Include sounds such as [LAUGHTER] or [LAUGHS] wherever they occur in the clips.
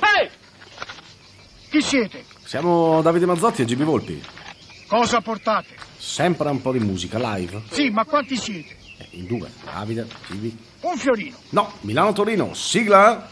Ehi! Chi siete? Siamo Davide Mazzotti e GB Volpi. Cosa portate? Sempre un po' di musica live. Sì, ma quanti siete? Eh, In due. Davide, GB. Un fiorino. No, Milano-Torino. Sigla.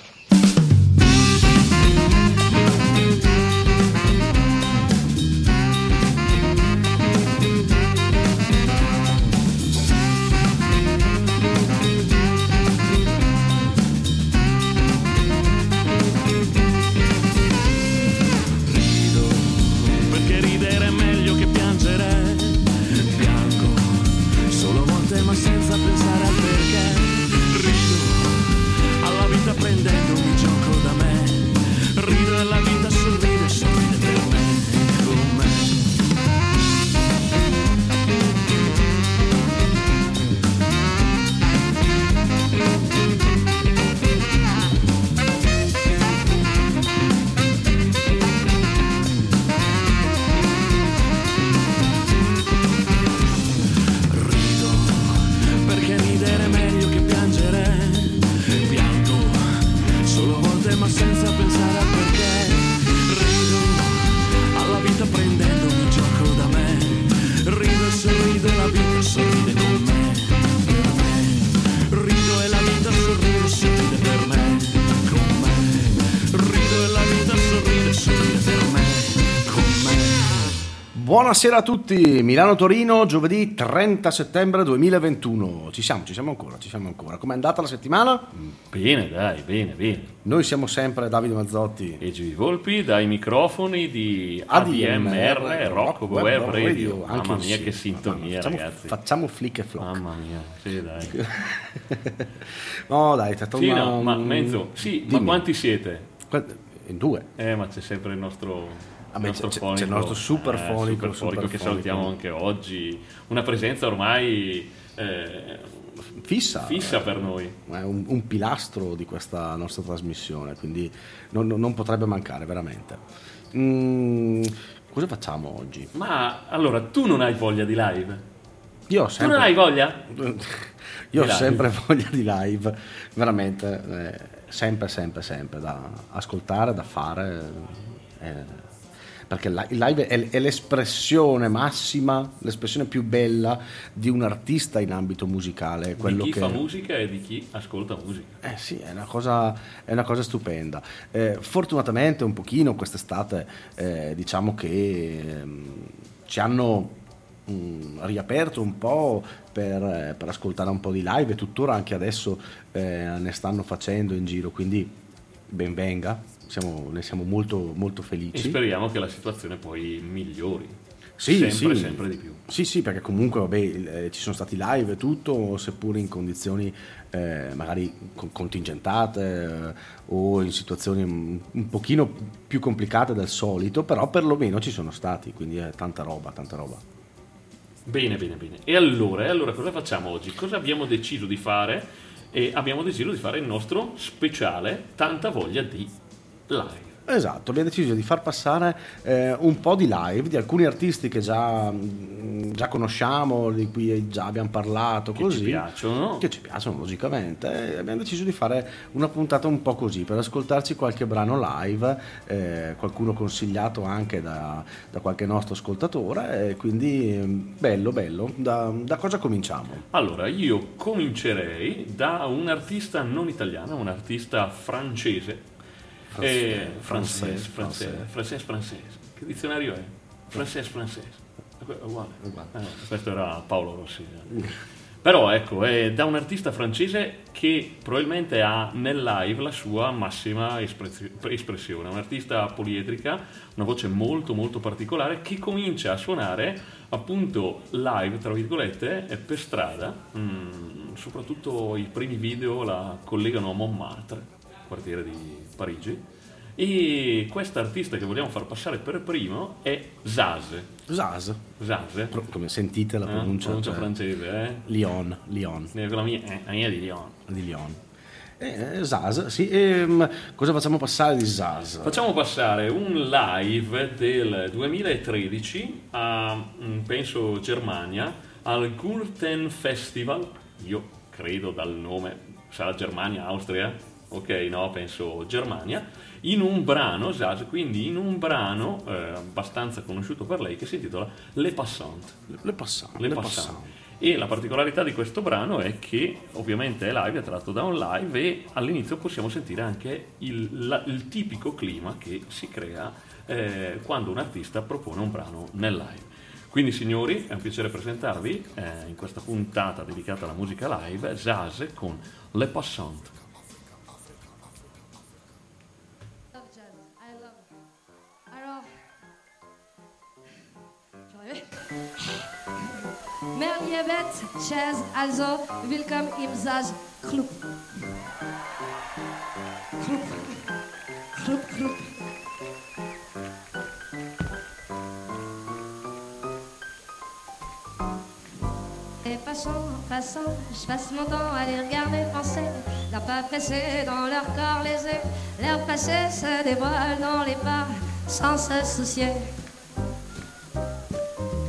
Buonasera a tutti, Milano-Torino, giovedì 30 settembre 2021. Ci siamo, ci siamo ancora, ci siamo ancora. Com'è andata la settimana? Bene, dai, bene, bene. Noi siamo sempre Davide Mazzotti. E G. Volpi dai microfoni di ADMR, ADMR Rock Web Radio. anche Mamma mia, sì. che sintonia, Facciamo, ragazzi. facciamo flick e flock. Mamma mia, sì, dai. [LAUGHS] no, dai, stata Sì, una... no, ma mezzo, sì, ma quanti siete? In due. Eh, ma c'è sempre il nostro. Nostro c'è- c'è il nostro super eh, fonico, super super fonico che salutiamo anche oggi. Una presenza ormai eh, Fissa. fissa per noi. È un, un pilastro di questa nostra trasmissione, quindi non, non- potrebbe mancare veramente. Mm, cosa facciamo oggi? Ma allora, tu non hai voglia di live? Io ho Tu sempre, non hai voglia? [LAUGHS] io ho sempre voglia di live, veramente, eh, sempre, sempre, sempre, da ascoltare, da fare. eh, perché il li- il live è, è l'espressione massima, l'espressione più bella di un artista in ambito musicale. Quello di chi che... fa musica e di chi ascolta musica. Eh sì, è una cosa, è una cosa stupenda. Eh, fortunatamente un pochino quest'estate eh, diciamo che ehm, ci hanno mm, riaperto un po' per, eh, per ascoltare un po' di live e tuttora anche adesso eh, ne stanno facendo in giro, quindi ben venga, siamo- ne siamo molto, molto E felici. speriamo che la situazione poi migliori. Sì, sempre, sì. sempre di più. Sì, sì, perché comunque vabbè, eh, ci sono stati live e tutto, seppur in condizioni eh, magari con- contingentate eh, o in situazioni un, un pochino più complicate del solito, però perlomeno ci sono stati, quindi è tanta roba, tanta roba. Bene, bene, bene. E allora, e allora cosa facciamo oggi? Cosa abbiamo deciso di fare? E abbiamo deciso di fare il nostro speciale Tanta voglia di live. Esatto, abbiamo deciso di far passare eh, un po' di live di alcuni artisti che già, mm, già conosciamo, di cui già abbiamo parlato, Che così. ci piacciono. che ci piacciono logicamente e abbiamo deciso di fare una puntata un po' così per ascoltarci qualche brano live eh, qualcuno consigliato anche da, da qualche nostro ascoltatore e quindi mm, bello bello da, da cosa cominciamo? Allora, io comincerei da un artista non italiano, un artista francese. Eh, Francese, francese, francese, francese. francese, francese. Che dizionario è? Francese, francese. Uguale. Uguale. Eh, questo era Paolo Rossi. eh. Però ecco, è da un artista francese che probabilmente ha nel live la sua massima espressione, un artista poliedrica, una voce molto molto particolare che comincia a suonare appunto live, tra virgolette, per strada, mm, soprattutto i primi video la collegano a Montmartre, quartiere di Parigi, e quest'artista che vogliamo far passare per primo è Zaz. Zaz Zaz, Pro- come sentite la eh, pronuncia, pronuncia cioè, francese, eh? Lyon Lyon Eh, La mia, eh, la mia di Lyon. di Lyon eh, Zaz sì ehm, cosa facciamo passare di Zaz? Facciamo passare un live del 2013 a, mm, penso, Germania, al Gurten Festival io credo dal nome, sarà Germania, Austria? Ok, no, penso Germania, in un brano, Zaz, quindi in un brano eh, abbastanza conosciuto per lei che si intitola Le Passant. Le passant, Le Passant. E la particolarità di questo brano è che ovviamente è live, è tratto da un live e all'inizio possiamo sentire anche il, la- il tipico clima che si crea eh, quando un artista propone un brano nel live. Quindi signori, è un piacere presentarvi eh, in questa puntata dedicata alla musica live, Zaz con Le Passant. I love. Alors, j'arrive. Merliebet, Jazz, also, im Jazz Club. Club. Club, Club. Je passe mon temps à les regarder penser. Leurs pas pressés dans leur corps lésés, leur passé se dévoile dans les pas sans se soucier.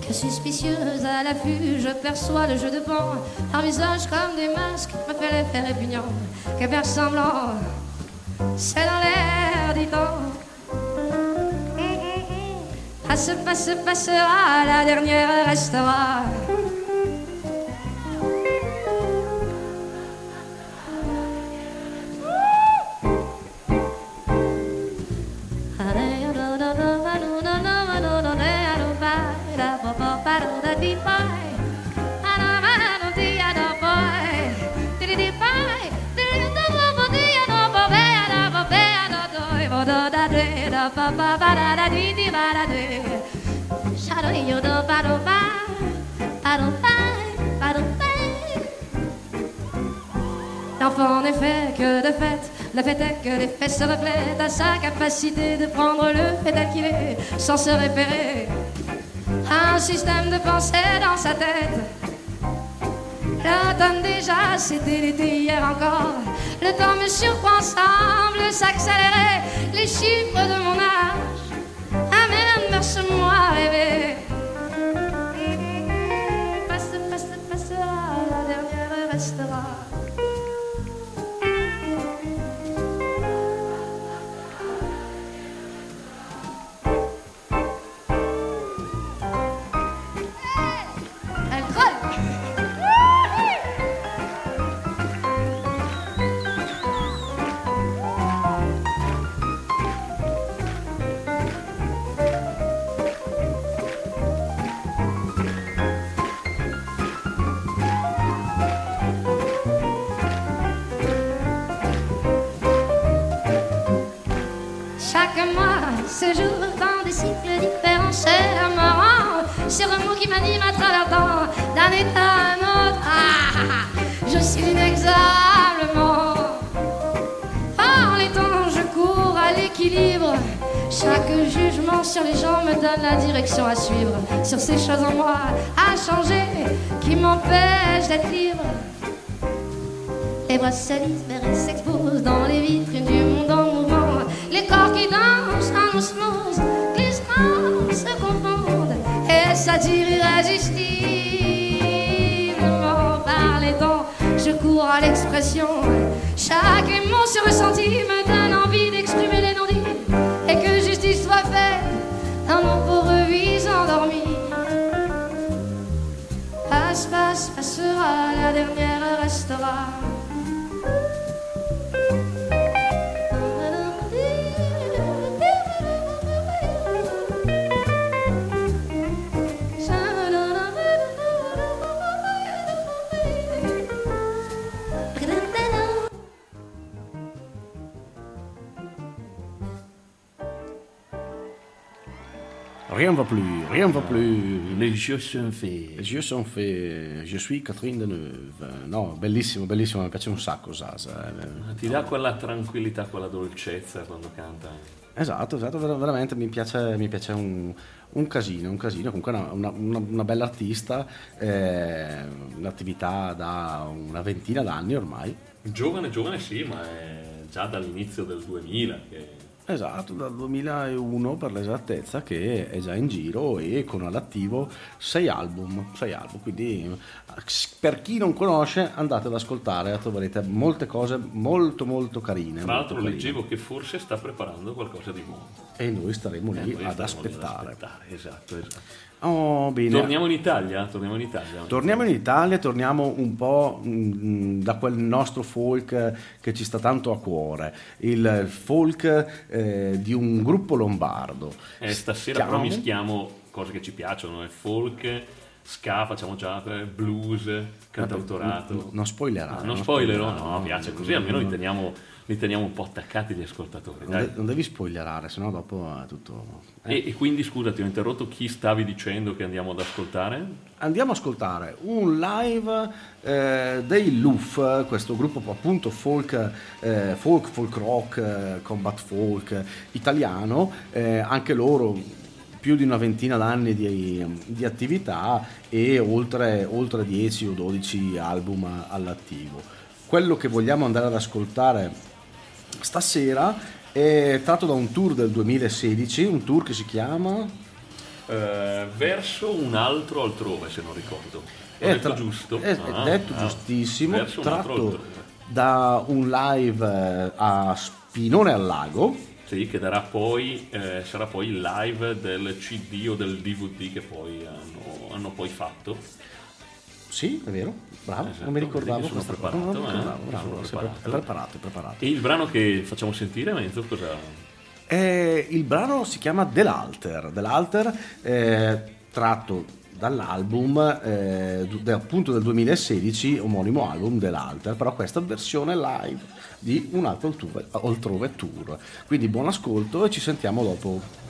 Que suspicieuse à l'affût, je perçois le jeu de pan. Leur visage comme des masques me fait l'effet répugnant. Que faire semblant, c'est dans l'air du temps. Hum, hum, hum. Passe, passe, passera, la dernière restera. Fait, que l'effet se reflète à sa capacité de prendre le fait qu'il est, sans se référer à un système de pensée dans sa tête. L'automne déjà, c'était l'été hier encore. Le temps me surprend, semble s'accélérer. Les chiffres de mon âge amènent verse-moi à rêver. Passe, passe, passera, la dernière restera. C'est un mot qui m'anime à travers temps, d'un état à un autre. Ah, ah, ah, je suis inexorablement. Par les temps, je cours à l'équilibre. Chaque jugement sur les gens me donne la direction à suivre. Sur ces choses en moi à changer qui m'empêchent d'être libre. Les bras se libèrent et s'exposent dans les vitrines du monde en mouvement. Les corps qui dansent en osmose, et s'attirent irrésistiblement par les temps. Je cours à l'expression. Chaque émotion ressentie me donne envie d'exprimer les non-dits et que justice soit faite dans nos pauvres vies endormies. Passe, passe, passera, la dernière restera. Rien va plus, rien va plus. Les jeux sont faits. Les yeux sont faits, je suis Catherine Deneuve. No, bellissimo, bellissimo, mi piace un sacco Sasa. eh. Ti dà quella tranquillità, quella dolcezza quando canta. Esatto, esatto, ver- veramente mi piace, mi piace un, un casino, un casino, comunque una, una- una- una bella artista, eh, un'attività da una ventina d'anni ormai. Giovane, giovane sì, ma è già dall'inizio del 2000 che Esatto, dal 2001 per l'esattezza che è già in giro e con all'attivo sei album, sei album, quindi per chi non conosce andate ad ascoltare, troverete molte cose molto molto carine. Tra l'altro leggevo che forse sta preparando qualcosa di nuovo. E noi staremo Eh, lì noi ad staremo lì aspettare. Esatto, esatto. Oh. Torniamo in Italia, torniamo in Italia. Torniamo in Italia, torniamo un po' mm, da quel nostro folk che ci sta tanto a cuore, il folk eh, di un gruppo lombardo. Eh, stasera Chiamo- però mischiamo cose che ci piacciono, è folk, ska, facciamo già eh, blues, cantautorato. Non- spoilerare, Ah, non spoilerò, no, no, piace così, no, almeno no. li teniamo, li teniamo un po' attaccati gli ascoltatori. Non, de- non devi spoilerare, sennò dopo è tutto... eh. E, e quindi scusa, ti ho interrotto, chi stavi dicendo che andiamo ad ascoltare? Andiamo a ascoltare un live eh, dei Luf, questo gruppo appunto folk, eh, folk, folk rock, eh, combat folk italiano, eh, anche loro più di una ventina d'anni di, di attività e oltre, oltre 10 o 12 album all'attivo. Quello che vogliamo andare ad ascoltare stasera è tratto da un tour del 2016, un tour che si chiama... Eh, verso un altro altrove, se non ricordo. Ho È detto tra- giusto? È, Ah, detto ah, giustissimo, verso un altro tratto da un live eh, a Spinone al Lago. Sì, che darà poi, eh, sarà poi il live del CD o del DVD che poi hanno, hanno poi fatto. Sì, è vero, bravo, Esatto, non mi ricordavo sono cosa. Non mi preparato, eh? ricordavo, bravo, Sono preparato. preparato, preparato. E il brano che facciamo sentire, Menzo, cosa... Eh, il brano si chiama Dell'Alter, Dell'Alter eh, tratto dall'album eh, appunto del 2016, omonimo album dell'Alter, però questa versione live di un altro altrove, altrove tour. Quindi buon ascolto e ci sentiamo dopo.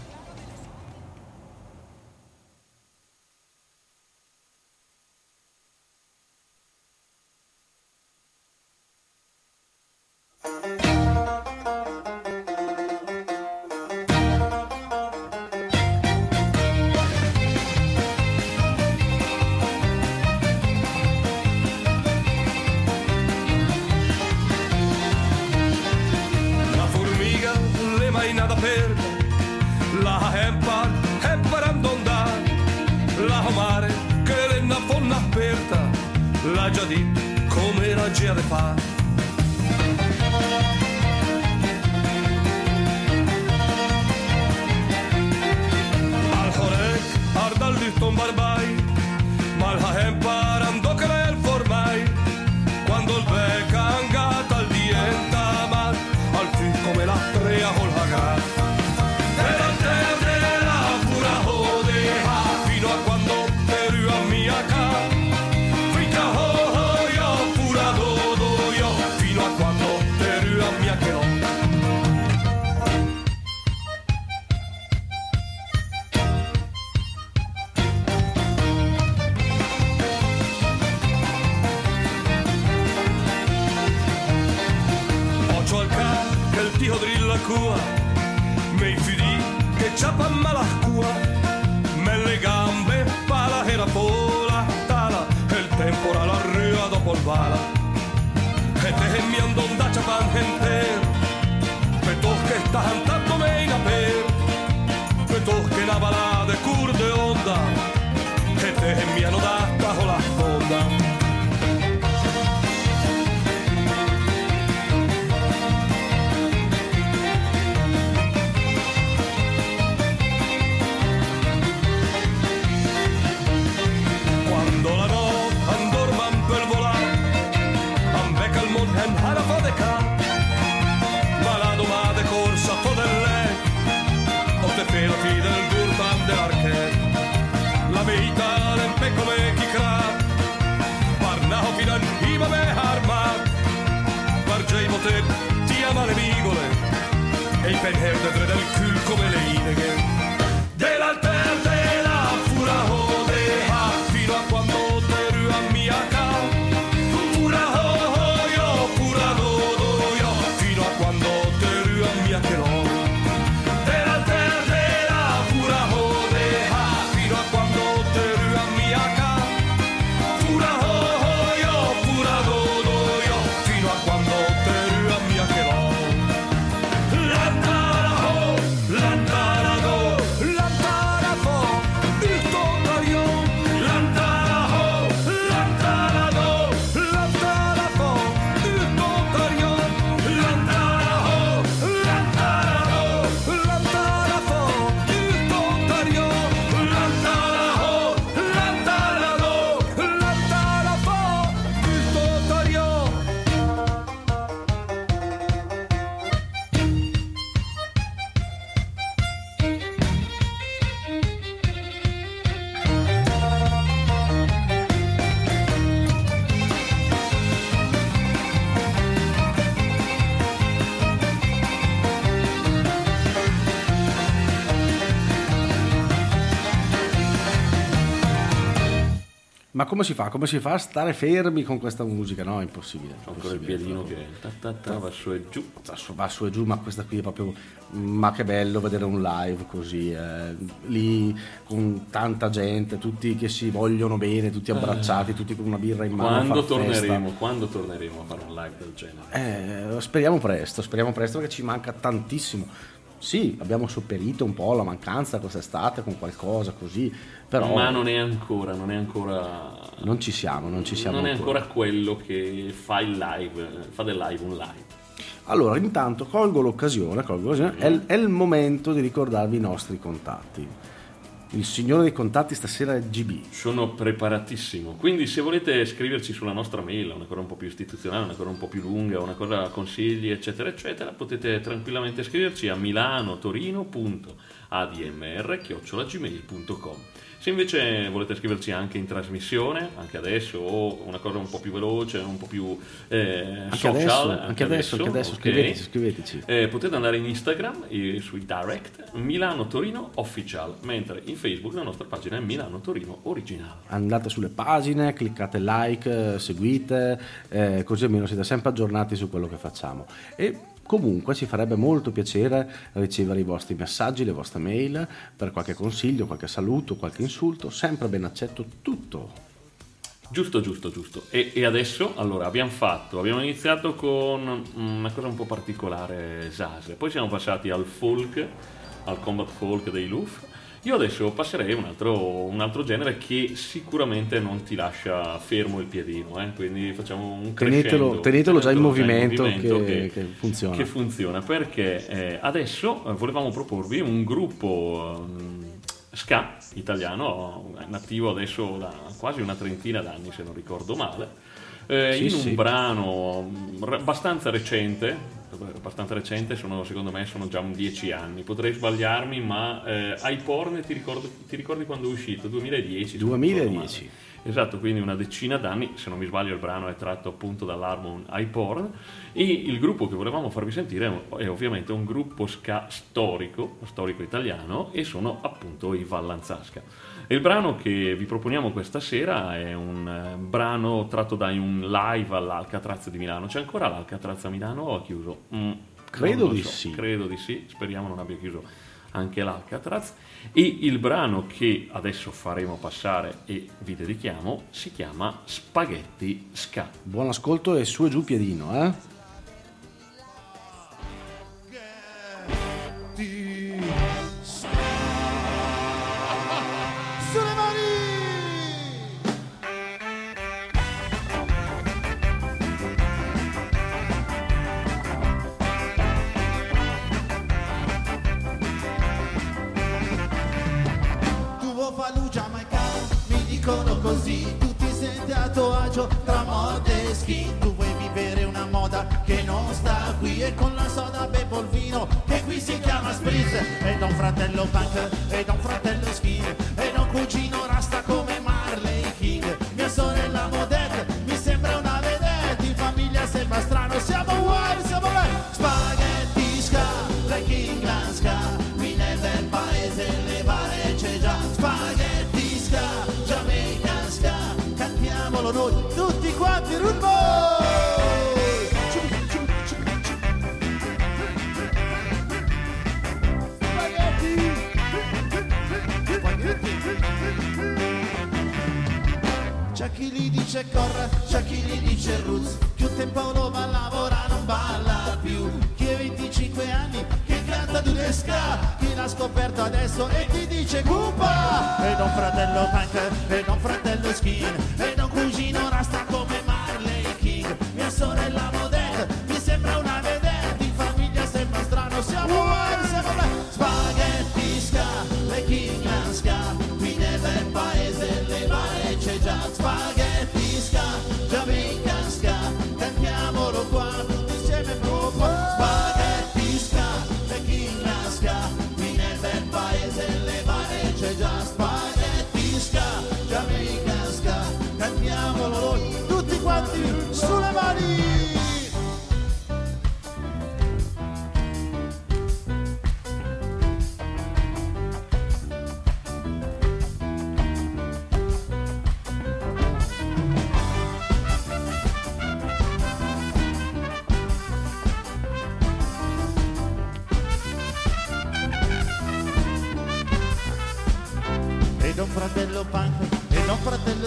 rua. per hevdedre del kulkoneleinigen. Come si fa? Come si fa a stare fermi con questa musica? No, è impossibile. Ancora il piedino che ta, ta, ta, va su e giù. Va su- e giù, ma questa qui è proprio. Ma che bello vedere un live così, eh, lì con tanta gente, tutti che si vogliono bene, tutti abbracciati, tutti con una birra in mano. Quando far festa. torneremo, quando torneremo a fare un live del genere? Eh, speriamo presto, speriamo presto perché ci manca tantissimo. Sì, abbiamo sopperito un po' la mancanza quest'estate con qualcosa così, però Ma non è ancora, non è ancora. Non ci siamo, non ci siamo non è ancora quello che fa il live, fa del live un live. Allora, intanto colgo l'occasione, colgo l'occasione, è, il- è il momento di ricordarvi i nostri contatti. Il signore dei contatti stasera è GB. Sono preparatissimo, quindi se volete scriverci sulla nostra mail, una cosa un po' più istituzionale, una cosa un po' più lunga, una cosa consigli, eccetera, eccetera, potete tranquillamente scriverci a milanotorino.admr.gmail.com Se invece volete scriverci anche in trasmissione, anche adesso, o una cosa un po' più veloce, un po' più eh, Anche social, adesso, anche adesso, anche adesso, ok? scriveteci, scriveteci. Eh, potete andare in Instagram e sui direct Milano Torino Official, mentre in Facebook la nostra pagina è Milano Torino Originale. Andate sulle pagine, cliccate like, eh, seguite, eh, così almeno siete sempre aggiornati su quello che facciamo. E comunque ci farebbe molto piacere ricevere i vostri messaggi, le vostre mail per qualche consiglio, qualche saluto, qualche insulto, sempre ben accetto tutto. Giusto, giusto, giusto. E, e adesso, allora, abbiamo fatto, abbiamo iniziato con una cosa un po' particolare, Zase, poi siamo passati al folk, al combat folk dei Luff. Io adesso passerei a un altro, un altro genere che sicuramente non ti lascia fermo il piedino, eh? quindi facciamo un Tenetelo, crescendo, tenetelo già in movimento, movimento che, che funziona. che funziona perché eh, adesso eh, volevamo proporvi un gruppo ehm, ska italiano eh, nativo adesso da quasi una trentina d'anni se non ricordo male eh, Sì, in un sì. brano mm, abbastanza recente abbastanza recente sono, secondo me sono già un dieci anni potrei sbagliarmi ma eh, iPorn ti, ricordo- ti ricordi quando è uscito? 2010 se non ricordo 2010. male. Esatto, quindi una decina d'anni, se non mi sbaglio il brano è tratto appunto dall'album iPorn e il gruppo che volevamo farvi sentire è ovviamente un gruppo ska storico, storico italiano e sono appunto i Vallanzasca. Il brano che vi proponiamo questa sera è un eh, brano tratto da un live all'Alcatraz di Milano. C'è ancora l'Alcatraz a Milano o ha chiuso? Mm, Credo lo di so, sì. Credo di sì, speriamo non abbia chiuso anche l'Alcatraz e il brano che adesso faremo passare e vi dedichiamo si chiama Spaghetti Ska. Buon ascolto e su e giù piedino, eh? Il vino che qui si chiama spritz e da un fratello punk e da un fratello skin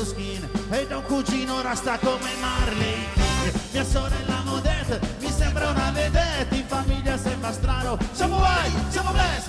lo skin e da un cugino rasta come Marley. Mia sorella Modette mi sembra una vedette, in famiglia sembra strano. Siamo guai, siamo best,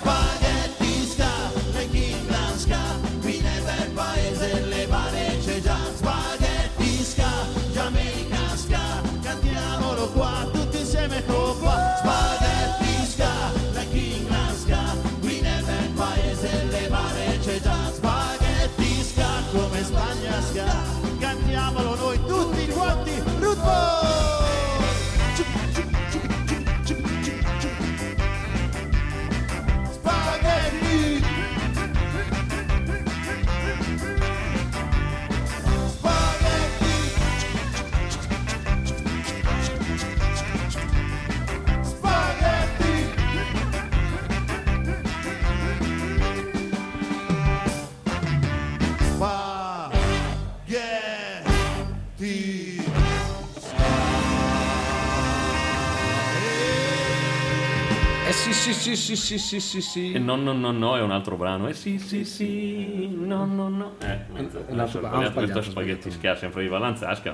sì, sì, sì, sì, sì, sì. E no, no, no, no, è un altro brano. Eh sì, sì, sì, no, no, no. Eh, l'altro- ho sbagliato sbagliato, questo spaghetti schià, sempre di Vallanzasca.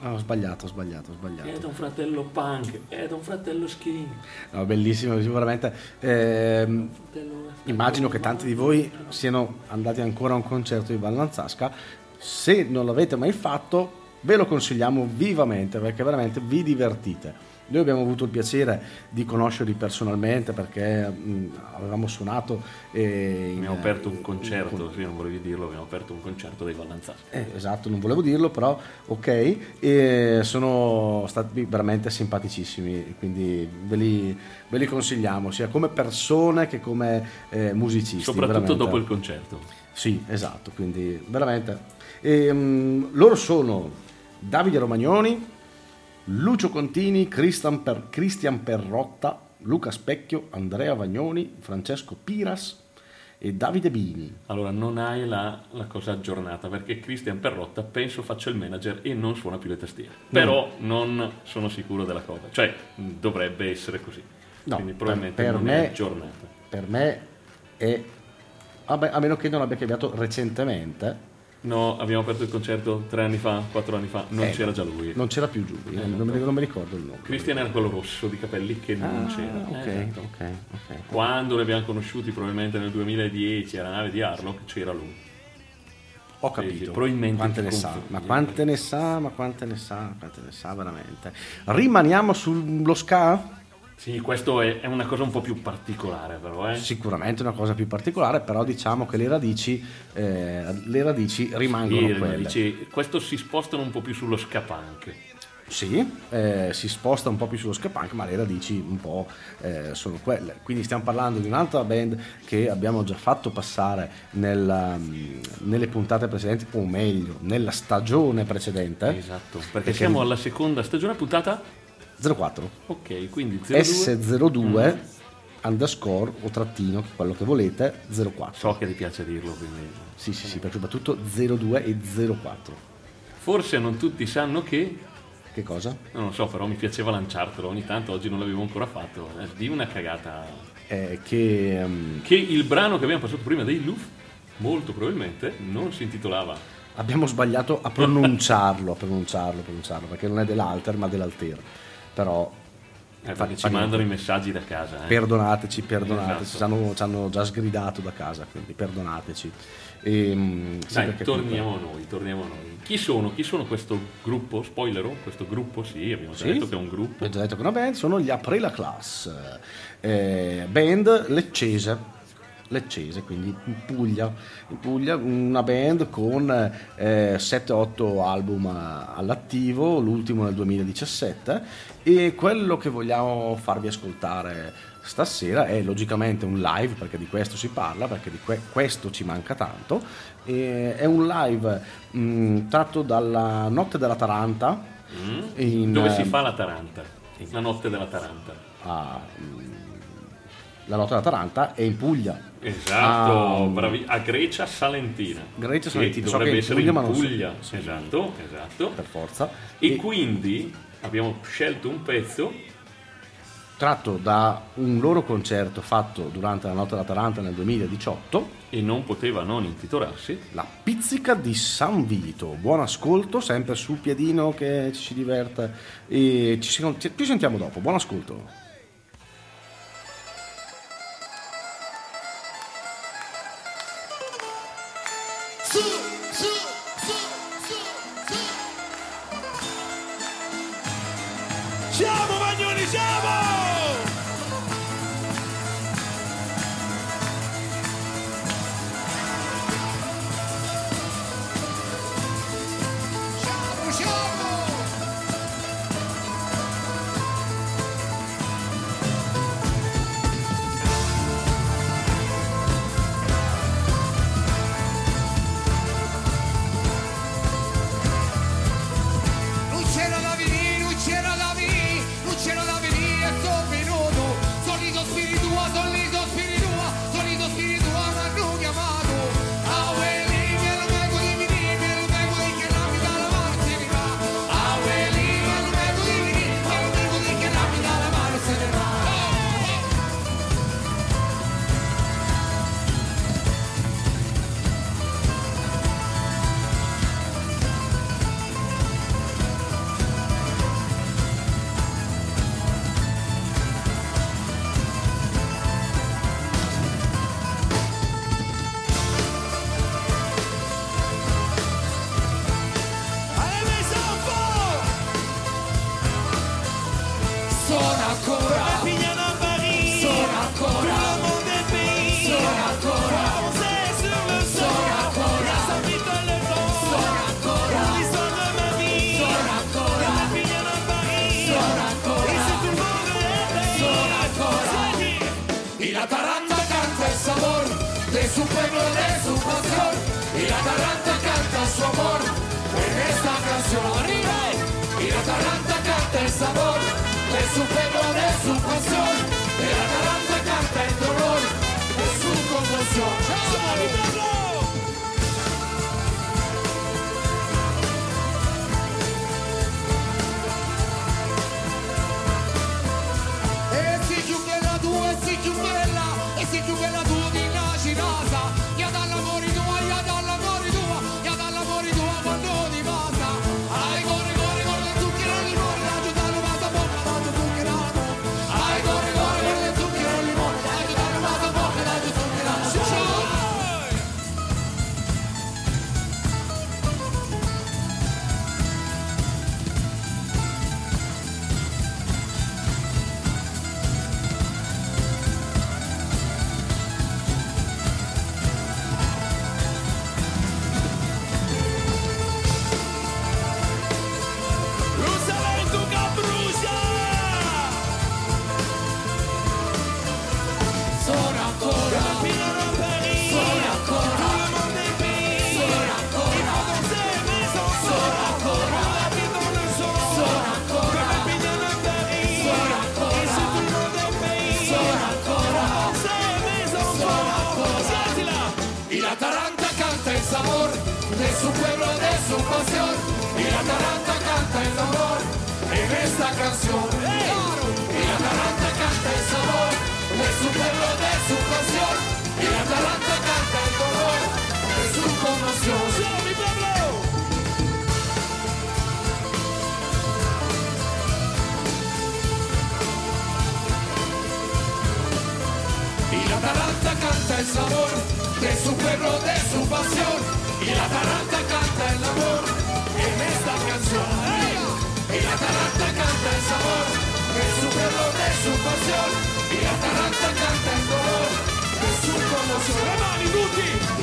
Ah, ho sbagliato, ho sbagliato, ho sbagliato. È da un fratello punk, è da un fratello skin. No, bellissimo, veramente. Ehm, fratello- immagino che tanti di voi siano andati ancora a un concerto di Vallanzasca. Se non l'avete mai fatto, ve lo consigliamo vivamente perché veramente vi divertite. Noi abbiamo avuto il piacere di conoscerli personalmente perché mh, avevamo suonato e in- Abbiamo aperto un concerto, sì, non volevi dirlo, abbiamo aperto un concerto dei Vallanzasca. Eh, esatto, non volevo dirlo, però ok. E sono stati veramente simpaticissimi, quindi ve li, ve li consigliamo, sia come persone che come eh, musicisti. Soprattutto veramente. dopo il concerto. Sì, esatto, quindi veramente. Ehm, loro sono Davide Romagnoni, Lucio Contini, Christian, Per- Cristian Perrotta, Luca Specchio, Andrea Vagnoni, Francesco Piras e Davide Bini. Allora, non hai la, la cosa aggiornata perché Christian Perrotta penso faccia il manager e non suona più le tastiere. Però non sono sicuro della cosa. Cioè, dovrebbe essere così. No, Quindi per- probabilmente per non me- è aggiornata. per me è a meno che non abbia cambiato recentemente No, abbiamo aperto il concerto tre anni fa, quattro anni fa, non Eh, c'era già lui. non c'era più giù io non, mi, non mi ricordo il nome. Christian era quello rosso di capelli che non Ah, c'era. ok, Eh, ok, ok. Quando li abbiamo conosciuti, probabilmente nel 2010, alla nave di Harlock, c'era lui. ho capito sì, probabilmente quante ne sa? ma quante ne sa? Ma quante ne sa? Quante ne sa veramente? Rimaniamo sullo ska Sì, questo è, è una cosa un po' più particolare, però, eh. sicuramente una cosa più particolare però diciamo che le radici eh, le radici rimangono Sì, quelle dici, questo si spostano un po' più sullo scapunk. Sì, eh, si sposta un po' più sullo ska punk, ma le radici un po' eh, sono quelle. Quindi stiamo parlando di un'altra band che abbiamo già fatto passare nella, mm, nelle puntate precedenti, o meglio, nella stagione precedente. Esatto, perché siamo alla seconda stagione puntata. 04 Ok, quindi 02. S02 underscore o trattino, quello che volete, 04. So che ti piace dirlo, quindi. Sì, sì, sì, perché soprattutto 02 e 04. Forse non tutti sanno che. Che cosa? Non lo so, però mi piaceva lanciartelo ogni tanto, oggi non l'avevo ancora fatto. eh, Di una cagata. Eh, che mm, Che il brano che abbiamo passato prima dei Luf, molto probabilmente, non si intitolava. Abbiamo sbagliato a pronunciarlo, a pronunciarlo, a pronunciarlo, perché non è dell'alter ma dell'alter. Però Eh, fa- perché fa ci mandano i messaggi da casa. eh. perdonateci, perdonateci, Esatto. ci, hanno, già sgridato da casa, quindi perdonateci. Ehm, sì, Dai, torniamo a noi, torniamo a noi. Chi sono? Chi sono questo gruppo? Spoilero? Questo gruppo, sì, abbiamo già Sì. detto che è un gruppo. Ho già detto che è una band, sono gli April la Class, eh, band leccese, leccese, quindi in Puglia, in Puglia una band con eh, 7-8 album eh, all'attivo, l'ultimo nel 2017 e quello che vogliamo farvi ascoltare stasera è logicamente un live perché di questo si parla, perché di que- questo ci manca tanto, e è un live mh, tratto dalla Notte della Taranta. in, Dove si eh, fa la Taranta? La notte della Taranta. a, mm, la Notte della Taranta è in Puglia. Esatto, um, bravi, a Grecia Salentina. Grecia Salentina, dovrebbe so essere Puglia, in Puglia. So, so esatto, esatto. Per forza. E, e quindi abbiamo scelto un pezzo tratto da un loro concerto fatto durante la notte d'Atalanta nel 2018 e non poteva non intitolarsi La pizzica di San Vito. Buon ascolto, sempre sul piadino che ci si diverte e ci, ci sentiamo dopo. Buon ascolto.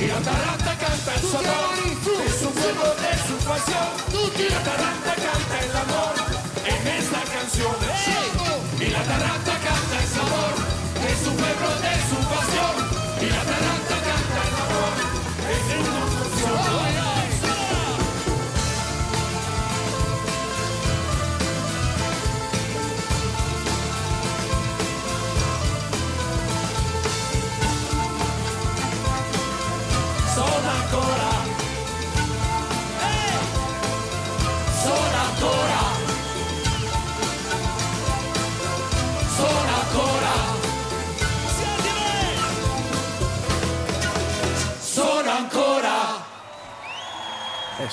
Y la Atalanta canta el sabor, y su fuego de su pasión. Y la Atalanta canta el amor en esta canción. Y la Atalanta canta el sabor, de su pueblo de su pasión. Y la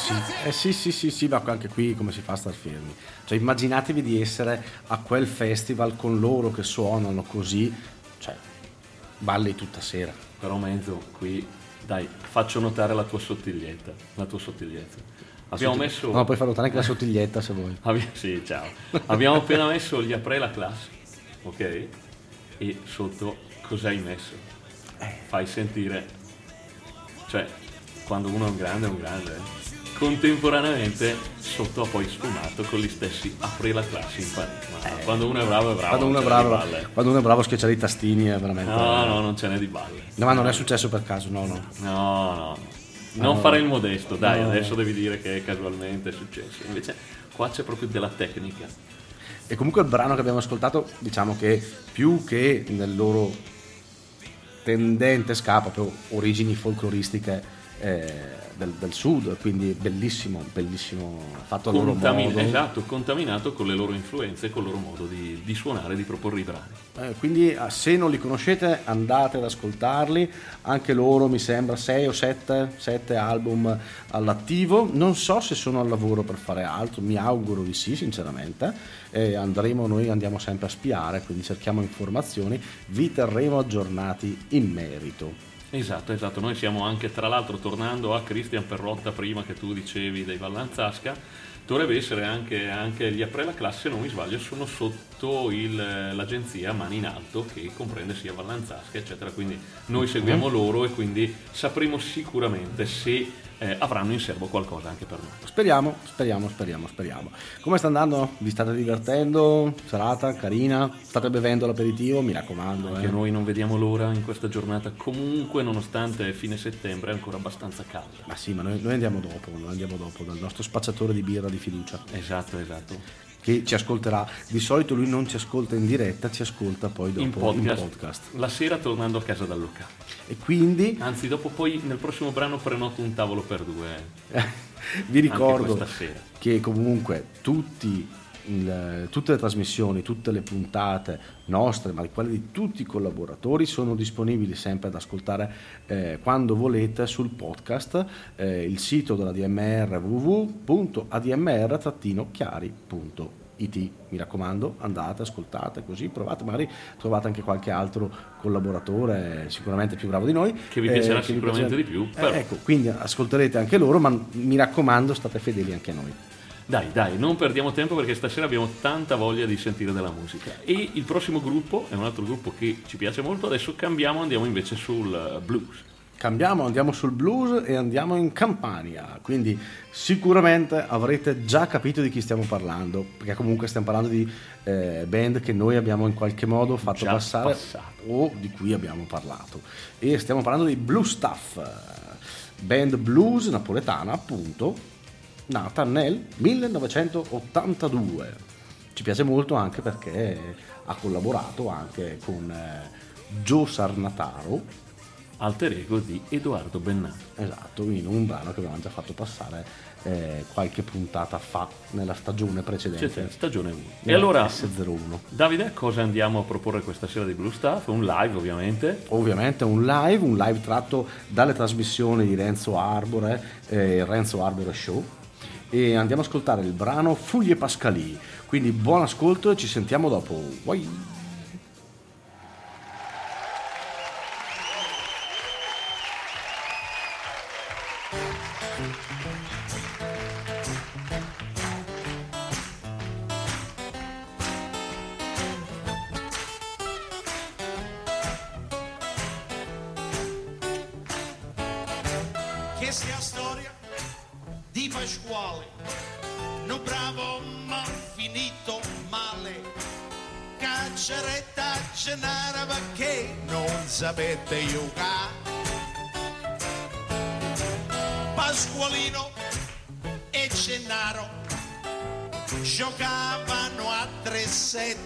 sì, eh sì, sì, sì, sì, ma anche qui come si fa a star fermi? Cioè immaginatevi di essere a quel festival con loro che suonano così, cioè balli tutta sera. Però mezzo qui, dai, faccio notare la tua sottiglietta, la tua sottigliezza. Abbiamo messo... No, puoi far notare anche la sottiglietta se vuoi. Abbi- sì, ciao. Abbiamo appena messo gli apre la classe, ok? E sotto cosa hai messo? Eh. Fai sentire, cioè, quando uno è un grande è un grande. Eh. Contemporaneamente sotto ha poi sfumato con gli stessi apri la classe in pari. Ma quando uno è bravo è bravo. Eh. Quando uno è bravo, quando uno è bravo a schiacciare i tastini è veramente... No, no, non ce n'è di balle. No, ma non è successo per caso, no, no. No, no. Non No. fare il modesto, dai, No. adesso devi dire che casualmente è successo. Invece qua c'è proprio della tecnica. E comunque il brano che abbiamo ascoltato, diciamo che più che nel loro tendente ska, proprio origini folcloristiche eh, del, del sud, quindi bellissimo, bellissimo fatto a loro Contami- modo. esatto, contaminato con le loro influenze con il loro modo di, di suonare di proporre i brani. Eh, quindi eh, se non li conoscete andate ad ascoltarli, anche loro mi sembra 6 o 7, album all'attivo, non so se sono al lavoro per fare altro, mi auguro di sì sinceramente, e andremo, noi andiamo sempre a spiare, quindi cerchiamo informazioni, vi terremo aggiornati in merito. Esatto, esatto. Noi siamo anche, tra l'altro, tornando a Christian Perrotta, prima che tu dicevi dei Vallanzasca, dovrebbe essere anche, anche gli Apre la classe, se non mi sbaglio, sono sotto il- l'agenzia Mani in Alto, che comprende sia Vallanzasca, eccetera. Quindi noi seguiamo loro e quindi sapremo sicuramente se eh, avranno in serbo qualcosa anche per noi. Speriamo, speriamo, speriamo, speriamo. Come sta andando? Vi state divertendo? Serata carina? State bevendo l'aperitivo? Mi raccomando. Anche eh. noi non vediamo l'ora in questa giornata, comunque nonostante fine settembre è ancora abbastanza calda. Ma sì, ma noi, noi andiamo dopo, noi andiamo dopo dal nostro spacciatore di birra di fiducia. Esatto, esatto. Che ci ascolterà. Di solito lui non ci ascolta in diretta, ci ascolta poi dopo In podcast, in podcast. La sera tornando a casa dal locale. E quindi Anzi, dopo poi nel prossimo brano prenoto un tavolo per due. [LAUGHS] vi ricordo che comunque tutti il- tutte le trasmissioni, tutte le puntate nostre, ma quelle di tutti i collaboratori sono disponibili sempre ad ascoltare eh, quando volete sul podcast, eh, il sito della DMR www.admr-chiari.it. Mi raccomando, andate, ascoltate così, provate, magari trovate anche qualche altro collaboratore sicuramente più bravo di noi. Che vi piacerà vi sicuramente piacerà- di più, Eh, ecco, quindi ascolterete anche loro, ma mi raccomando, state fedeli anche a noi. Dai, dai, non perdiamo tempo perché stasera abbiamo tanta voglia di sentire della musica. E il prossimo gruppo è un altro gruppo che ci piace molto. Adesso cambiamo, andiamo invece sul eh, blues. Cambiamo, andiamo sul blues e andiamo in Campania, quindi sicuramente avrete già capito di chi stiamo parlando, perché comunque stiamo parlando di eh, band che noi abbiamo in qualche modo fatto Già passare passato. o di cui abbiamo parlato. E stiamo parlando di Blue Stuff, band blues napoletana appunto, nata nel 1982. Ci piace molto anche perché ha collaborato anche con eh, Joe Sarnataro, Alter ego di Edoardo Bennato. Esatto, in un brano che avevamo già fatto passare eh, qualche puntata fa nella stagione precedente. C'è stagione 1. E allora, S01. Davide, cosa andiamo a proporre questa sera di Blue Stuff? Un live, ovviamente. Ovviamente un live, un live tratto dalle trasmissioni di Renzo Arbore, eh, il Renzo Arbore Show. E andiamo ad ascoltare il brano Fuglie Pascalì. Quindi buon ascolto e ci sentiamo dopo. Vai. Sapete giocare. Pasqualino e Gennaro giocavano a 3-7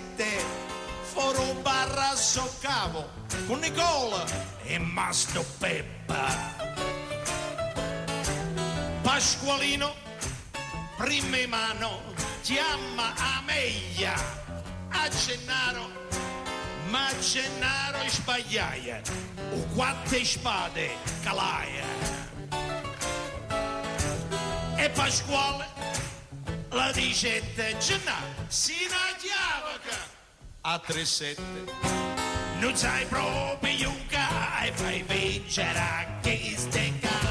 foro barra soccavo con Nicola e Mastro Peppa. Pasqualino, prima mano, chiama a meglio a Gennaro, ma Gennaro sbagliaia, o quattro spade calaia. e Pasquale la dicette gennaio si chiava a 3-7 non sai proprio che fai vincere anche ste a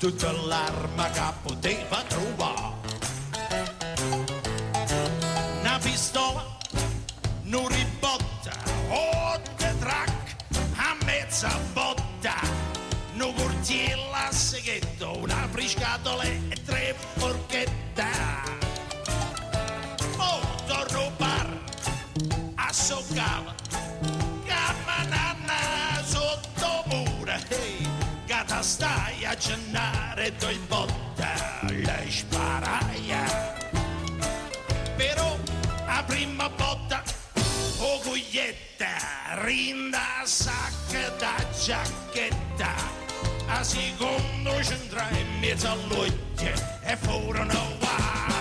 piglia tutta in mezzo all'occhio E furono guai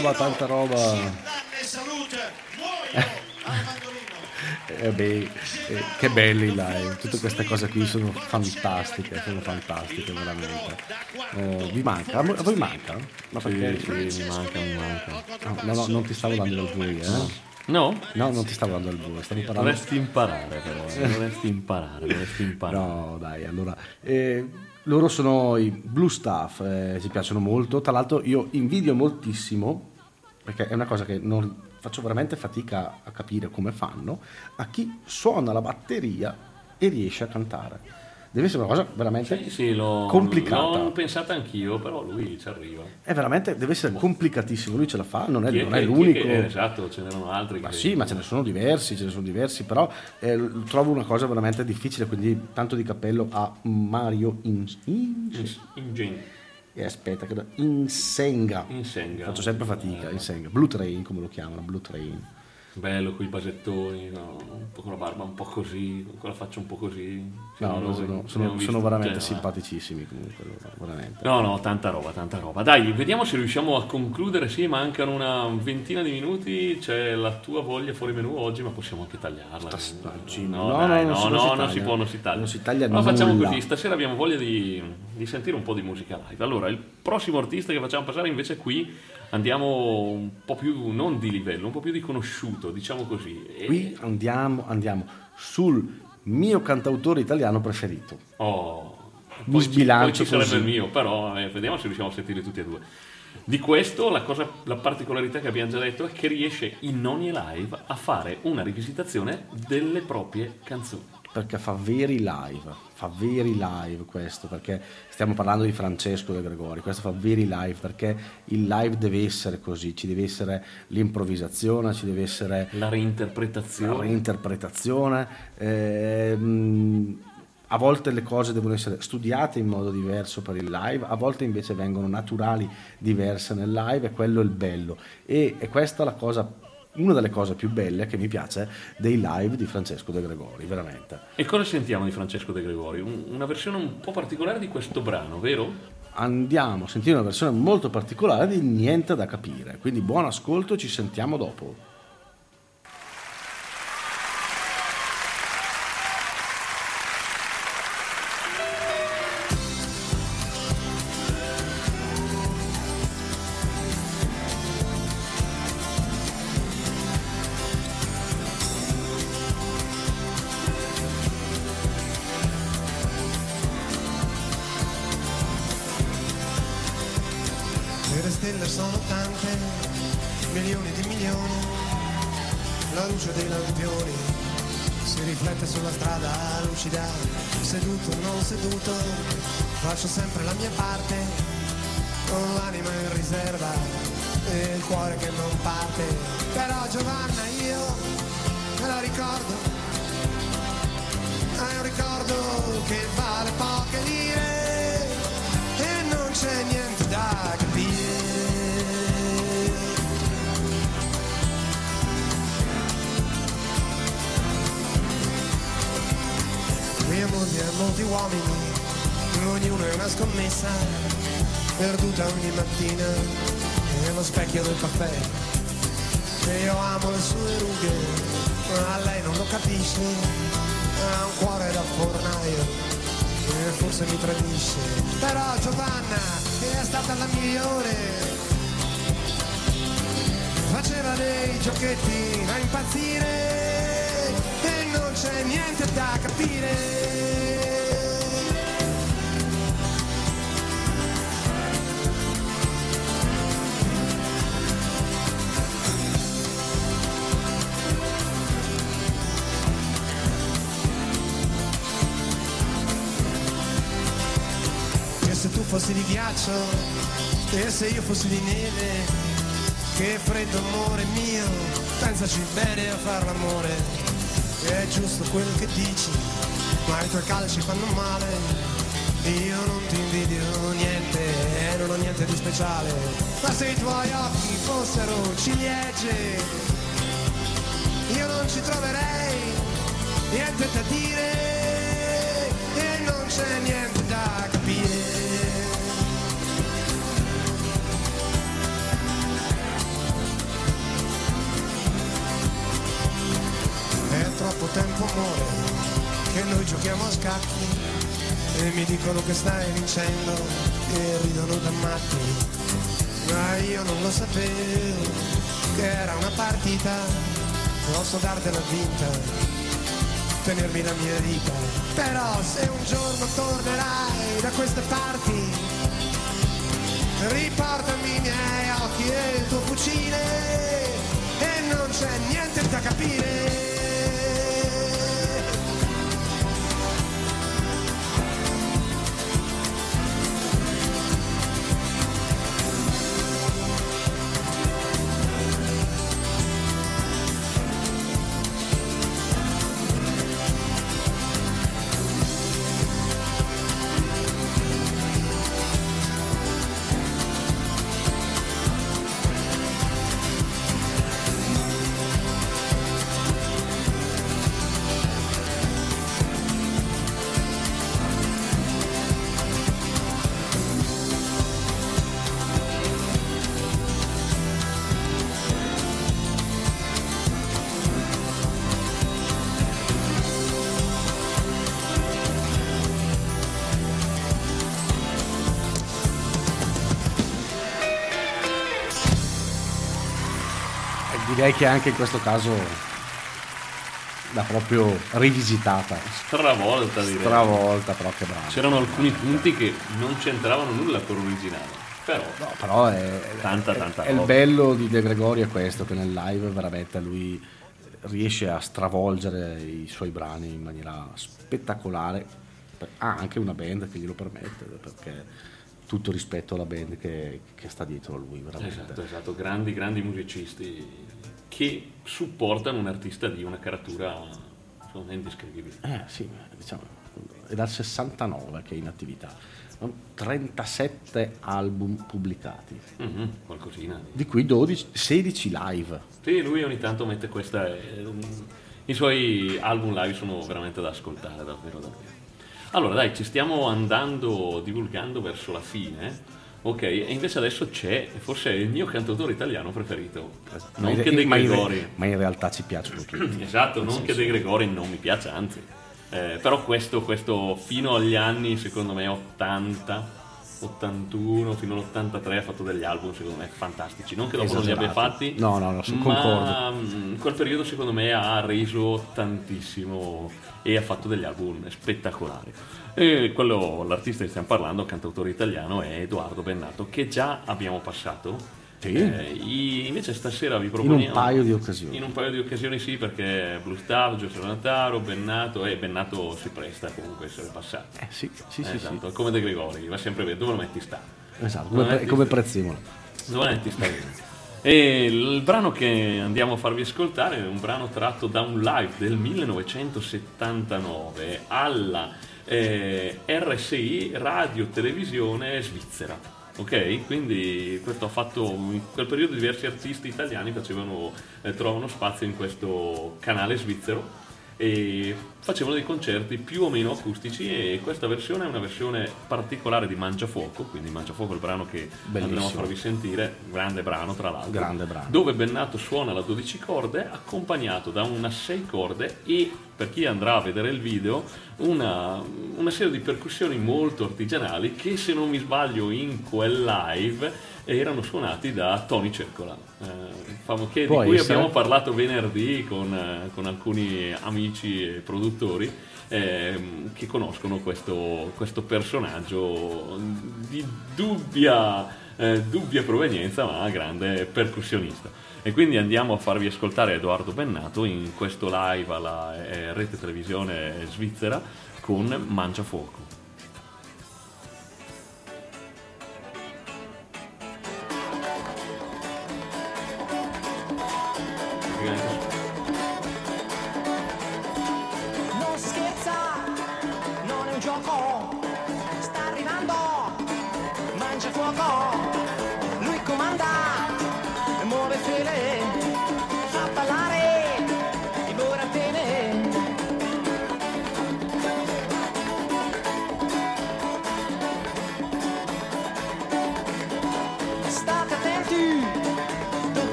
roba, tanta roba. Eh beh, eh, che belli i live, tutte queste cose qui sono fantastiche, sono fantastiche veramente. Eh, vi manca? A voi manca? Ma perché? Sì, mi manca, mi manca. No, no, no, non ti stavo dando del buio, eh? No? No, non ti stavo dando il buio, stavo parlando. Dovresti imparare però, eh. dovresti imparare, dovresti imparare. No, dai, allora. eh, loro sono i Blue Staff, eh, ci piacciono molto. Tra l'altro, io invidio moltissimo, perché è una cosa che non faccio veramente fatica a capire come fanno, a chi suona la batteria e riesce a cantare. Deve essere una cosa veramente Sì, sì, l'ho, complicata. l'ho pensata anch'io, però lui ci arriva. È veramente, deve essere complicatissimo. Lui ce la fa, non è, non è chi l'unico. che- esatto, ce n'erano altri. Ma che- sì, ma ce ne sono diversi, ce ne sono diversi, però eh, trovo una cosa veramente difficile, quindi tanto di cappello a Mario In- In- Ingen. E aspetta, che Insenga. Insenga. Faccio sempre fatica, Insenga. Blue Train, come lo chiamano, Blue Train. Bello con i basettoni, no? un po' con la barba un po' così, con la faccia un po' così. No, no, sono, sono, sono veramente no? simpaticissimi comunque, loro, veramente. No, no, tanta roba, tanta roba. Dai, vediamo se riusciamo a concludere. Sì, mancano una ventina di minuti. C'è la tua voglia fuori menù oggi, ma possiamo anche tagliarla. Stagino. No, No, dai, no, no, non si- no, non si non taglia. si può, non si taglia. Non si taglia Ma facciamo nulla. così. Stasera abbiamo voglia di, di sentire un po' di musica live. Allora, il prossimo artista che facciamo passare invece qui andiamo un po' più, non di livello, un po' più di conosciuto, diciamo così. E- Qui andiamo, andiamo sul mio cantautore italiano preferito. Oh, Mi poi ci- sbilancio poi ci sarebbe così. il mio, però eh, vediamo se riusciamo a sentire tutti e due. Di questo la, cosa- la particolarità che abbiamo già detto è che riesce in ogni live a fare una rivisitazione delle proprie canzoni. perché fa veri live, fa veri live questo, perché stiamo parlando di Francesco De Gregori, questo fa veri live, perché il live deve essere così, ci deve essere l'improvvisazione, ci deve essere La la reinterpretazione. reinterpretazione, ehm, a volte le cose devono essere studiate in modo diverso per il live, a volte invece vengono naturali diverse nel live e quello è il bello. E, e questa è la cosa, una delle cose più belle che mi piace dei live di Francesco De Gregori, veramente. E cosa sentiamo di Francesco De Gregori? Un- una versione un po' particolare di questo brano, vero? Andiamo a sentire una versione molto particolare di Niente da capire, quindi buon ascolto, ci sentiamo dopo. Migliore, faceva dei giochetti da impazzire e non c'è niente da capire. Se tu fossi di ghiaccio e se io fossi di neve che freddo amore mio pensaci bene a far l'amore. È giusto quello che dici ma i tuoi calci fanno male. Io non ti invidio niente e non ho niente di speciale. Ma se i tuoi occhi fossero ciliegie io non ci troverei niente da dire. E non c'è niente troppo tempo amore che noi giochiamo a scacchi e mi dicono che stai vincendo e ridono da matti. Ma io non lo sapevo che era una partita, posso dartela vinta, tenermi la mia vita. Però se un giorno tornerai da queste parti, riportami i miei occhi e il tuo fucile e non c'è niente da capire. Direi che anche in questo caso l'ha proprio rivisitata, Stravolta direi. stravolta, però che bravo. C'erano alcuni punti che non c'entravano nulla con l'originale. Però No, però è, Tanta, è- tanta è il bello di De Gregorio è questo, che nel live veramente lui riesce a stravolgere i suoi brani in maniera spettacolare. Ha anche una band che glielo permette, perché tutto rispetto alla band che, che sta dietro a lui, veramente. Esatto, esatto, grandi, grandi musicisti che supportano un artista di una caratura me indescrivibile. Eh sì, diciamo, è dal 69 che è in attività, no? 37 album pubblicati, Mhm, qualcosina. di- di cui 12, 16 live. Sì, lui ogni tanto mette questa. eh, I suoi album live sono veramente da ascoltare, davvero, davvero. Allora, dai, ci stiamo andando divulgando verso la fine. Ok, e invece adesso c'è, forse il mio cantautore italiano preferito, non in- che De ma Gregori. ma in realtà ci piacciono [CLEARS THROAT] tutti. Esatto, non che De Gregori non mi piace, anzi. Eh, però questo, questo fino agli anni, secondo me, 80, 81, fino all'83 ha fatto degli album, secondo me, fantastici. Non che dopo non li abbia fatti. No, no, no, sono- ma concordo. mm, in quel periodo, secondo me, ha reso tantissimo e ha fatto degli album spettacolari. E quello, l'artista che stiamo parlando, cantautore italiano, è Edoardo Bennato, che già abbiamo passato. Sì. Eh, invece stasera vi In proponiamo un paio di occasioni. in un paio di occasioni sì, perché Blue Star, Giuseppe Nataro, Bennato e Bennato si presta comunque a essere passato. Eh, sì, sì, sì, esatto, sì. come De Gregori, va sempre bene, dove lo metti sta? Esatto, come, pre- come? Prezzemolo. Dove lo metti sta bene. E il brano che andiamo a farvi ascoltare è un brano tratto da un live del 1979 alla eh, RSI Radio Televisione Svizzera. Ok, quindi questo ha fatto in quel periodo diversi artisti italiani facevano, eh, trovano spazio in questo canale svizzero e facevano dei concerti più o meno acustici e questa versione è una versione particolare di Mangiafuoco, quindi Mangiafuoco è il brano che andremo a Bellissimo. farvi sentire, grande brano tra l'altro, Grande brano. dove Bennato suona la 12 corde accompagnato da una 6 corde e per chi andrà a vedere il video una, una serie di percussioni molto artigianali che se non mi sbaglio in quel live erano suonati da Tony Cercola, eh, famo- che- di Può cui essere. abbiamo parlato venerdì con, eh, con alcuni amici e produttori ehm, che conoscono questo, questo personaggio di dubbia, eh, dubbia provenienza ma grande percussionista. E quindi andiamo a farvi ascoltare Edoardo Bennato in questo live alla eh, rete televisione svizzera con Mangiafuoco. Gioco, sta arrivando, mangia fuoco,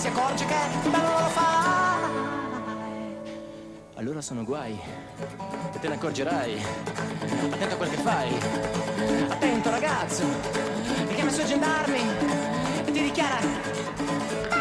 si accorge che il bello lo fa. Allora sono guai, e te ne accorgerai. Attento a quel che fai. Attento ragazzo, mi chiama i suoi gendarmi e ti dichiara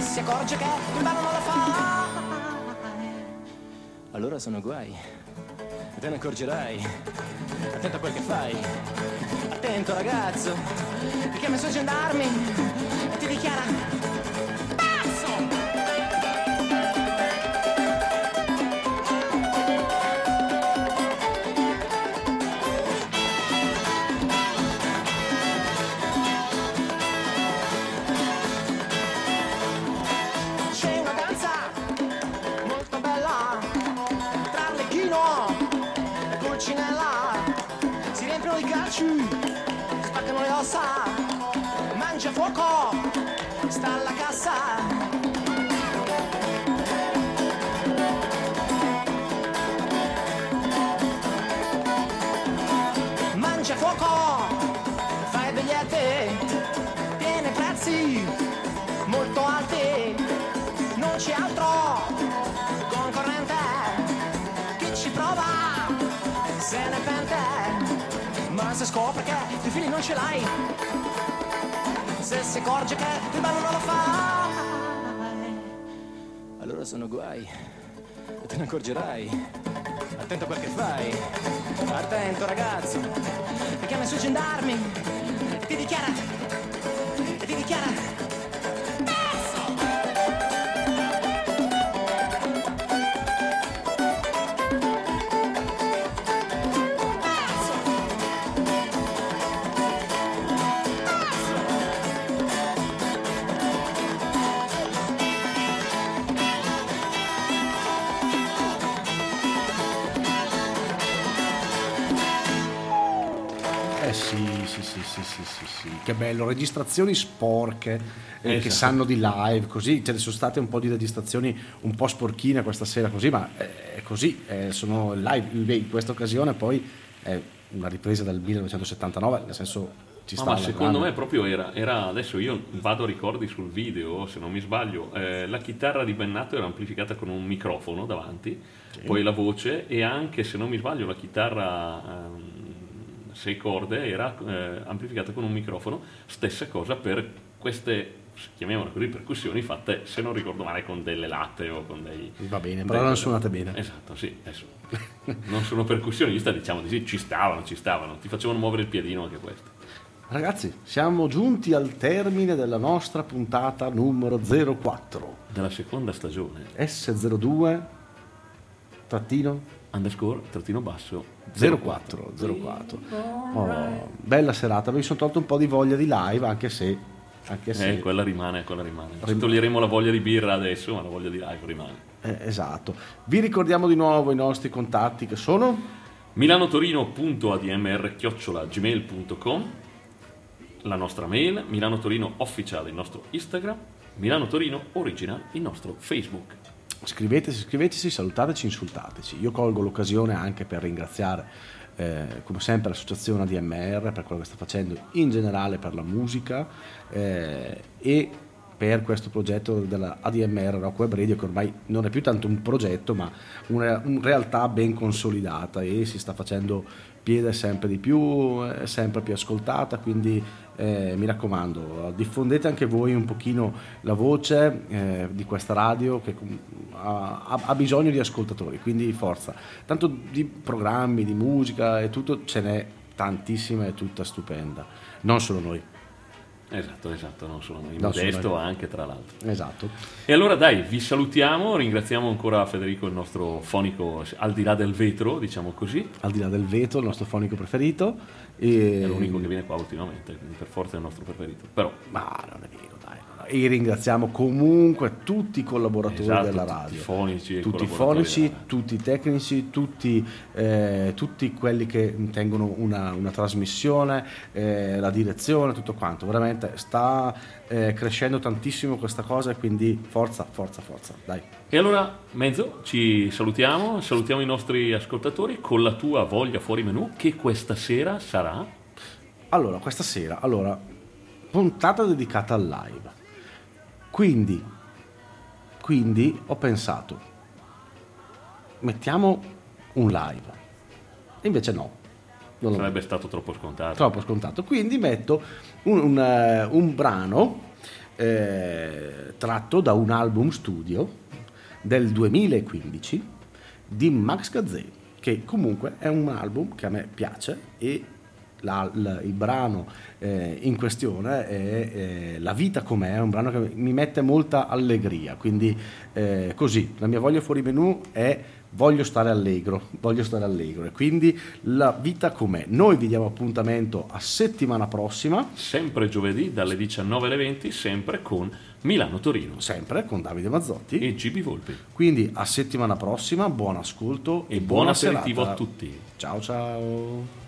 se si accorge che il ballo non lo fa, allora sono guai. e te ne accorgerai. Attento a quel che fai. Attento ragazzo, ti chiama i suoi gendarmi e ti dichiara fuoco, sta alla cassa. Mangia fuoco, fai biglietti, tiene prezzi molto alti, non c'è altro concorrente che ci prova, se ne pente, ma se scopre che i figli non ce l'hai, se si accorge che il bello non lo fai, allora sono guai. E te ne accorgerai. Attento a quel che fai, attento ragazzo, ti chiama i suoi gendarmi e ti dichiara, e ti dichiara Eh sì, sì, sì, sì, sì, sì, sì. che bello, registrazioni sporche eh, Eh, che sì. sanno di live, così ce ne sono state un po' di registrazioni un po' sporchine questa sera così, ma eh, è così, eh, sono live, in questa occasione poi è una ripresa del 1979, nel senso ci Ma, sta ma alla secondo me proprio era, era- adesso io vado a ricordi sul video, se non mi sbaglio, eh, la chitarra di Bennato era amplificata con un microfono davanti, poi la voce e anche se non mi sbaglio la chitarra ehm, sei corde era eh, amplificata con un microfono, stessa cosa per queste chiamiamole così percussioni fatte se non ricordo male con delle latte o con dei Va bene, però non suonate bene. Esatto, sì, adesso [LAUGHS] non sono percussionista, diciamo di sì, ci stavano, ci stavano, ti facevano muovere il piedino anche queste. Ragazzi, siamo giunti al termine della nostra puntata numero 04. Della seconda stagione, S02 trattino underscore, trattino basso, 04 04. Oh, bella serata, mi sono tolto un po' di voglia di live, anche se anche se Eh, quella rimane, quella rimane. Ci Rim- toglieremo la voglia di birra adesso, ma la voglia di live rimane. eh, esatto. Vi ricordiamo di nuovo i nostri contatti che sono milanotorino.admr-gmail.com la nostra mail, Milano Torino Official il nostro Instagram, Milano Torino Original il nostro Facebook. Scriveteci, scriveteci, salutateci, insultateci. Io colgo l'occasione anche per ringraziare, eh, come sempre, l'associazione ADMR per quello che sta facendo in generale per la musica eh, e per questo progetto della ADMR Rock Web Radio che ormai non è più tanto un progetto ma una, una realtà ben consolidata e si sta facendo piede sempre di più, è sempre più ascoltata, quindi eh, mi raccomando, diffondete anche voi un pochino la voce eh, di questa radio che ha- ha bisogno di ascoltatori, quindi forza. Tanto di programmi, di musica e tutto ce n'è tantissima e tutta stupenda, non solo noi. Esatto, esatto, non solo noi, No, modesto anche tra l'altro. Esatto. E allora dai, vi salutiamo, ringraziamo ancora Federico, il nostro fonico al di là del vetro, diciamo così. Al di là del veto, il nostro fonico preferito. E... È l'unico che viene qua ultimamente, quindi per forza è il nostro preferito. Però Ma non è vero, dai. E ringraziamo comunque tutti i collaboratori Esatto, della radio. fonici tutti i fonici, tutti i tecnici, tutti, eh, tutti quelli che tengono una, una trasmissione, eh, la direzione, tutto quanto. Veramente sta eh, crescendo tantissimo questa cosa e quindi forza, forza, forza. Dai. E allora, Mezzo, ci salutiamo, salutiamo i nostri ascoltatori con la tua voglia fuori menù che questa sera sarà... Allora, questa sera, allora, puntata dedicata al live. Quindi, quindi ho pensato, mettiamo un live. E invece no. Non Sarebbe stato troppo scontato. troppo scontato. Quindi metto un, un, eh, un brano eh, tratto da un album studio del 2015 di Max Gazzè. che comunque è un album che a me piace e la- la- il brano eh, in questione è eh, La vita com'è, è un brano che mi mette molta allegria, quindi eh, così, la mia voglia fuori menù è voglio stare allegro, voglio stare allegro e quindi la vita com'è. Noi vi diamo appuntamento a settimana prossima, Sempre giovedì dalle 19 alle 20, sempre con Milano-Torino sempre con Davide Mazzotti, e GB Volpi. quindi a settimana prossima, buon ascolto E e buon aperitivo serata. a tutti. Ciao ciao.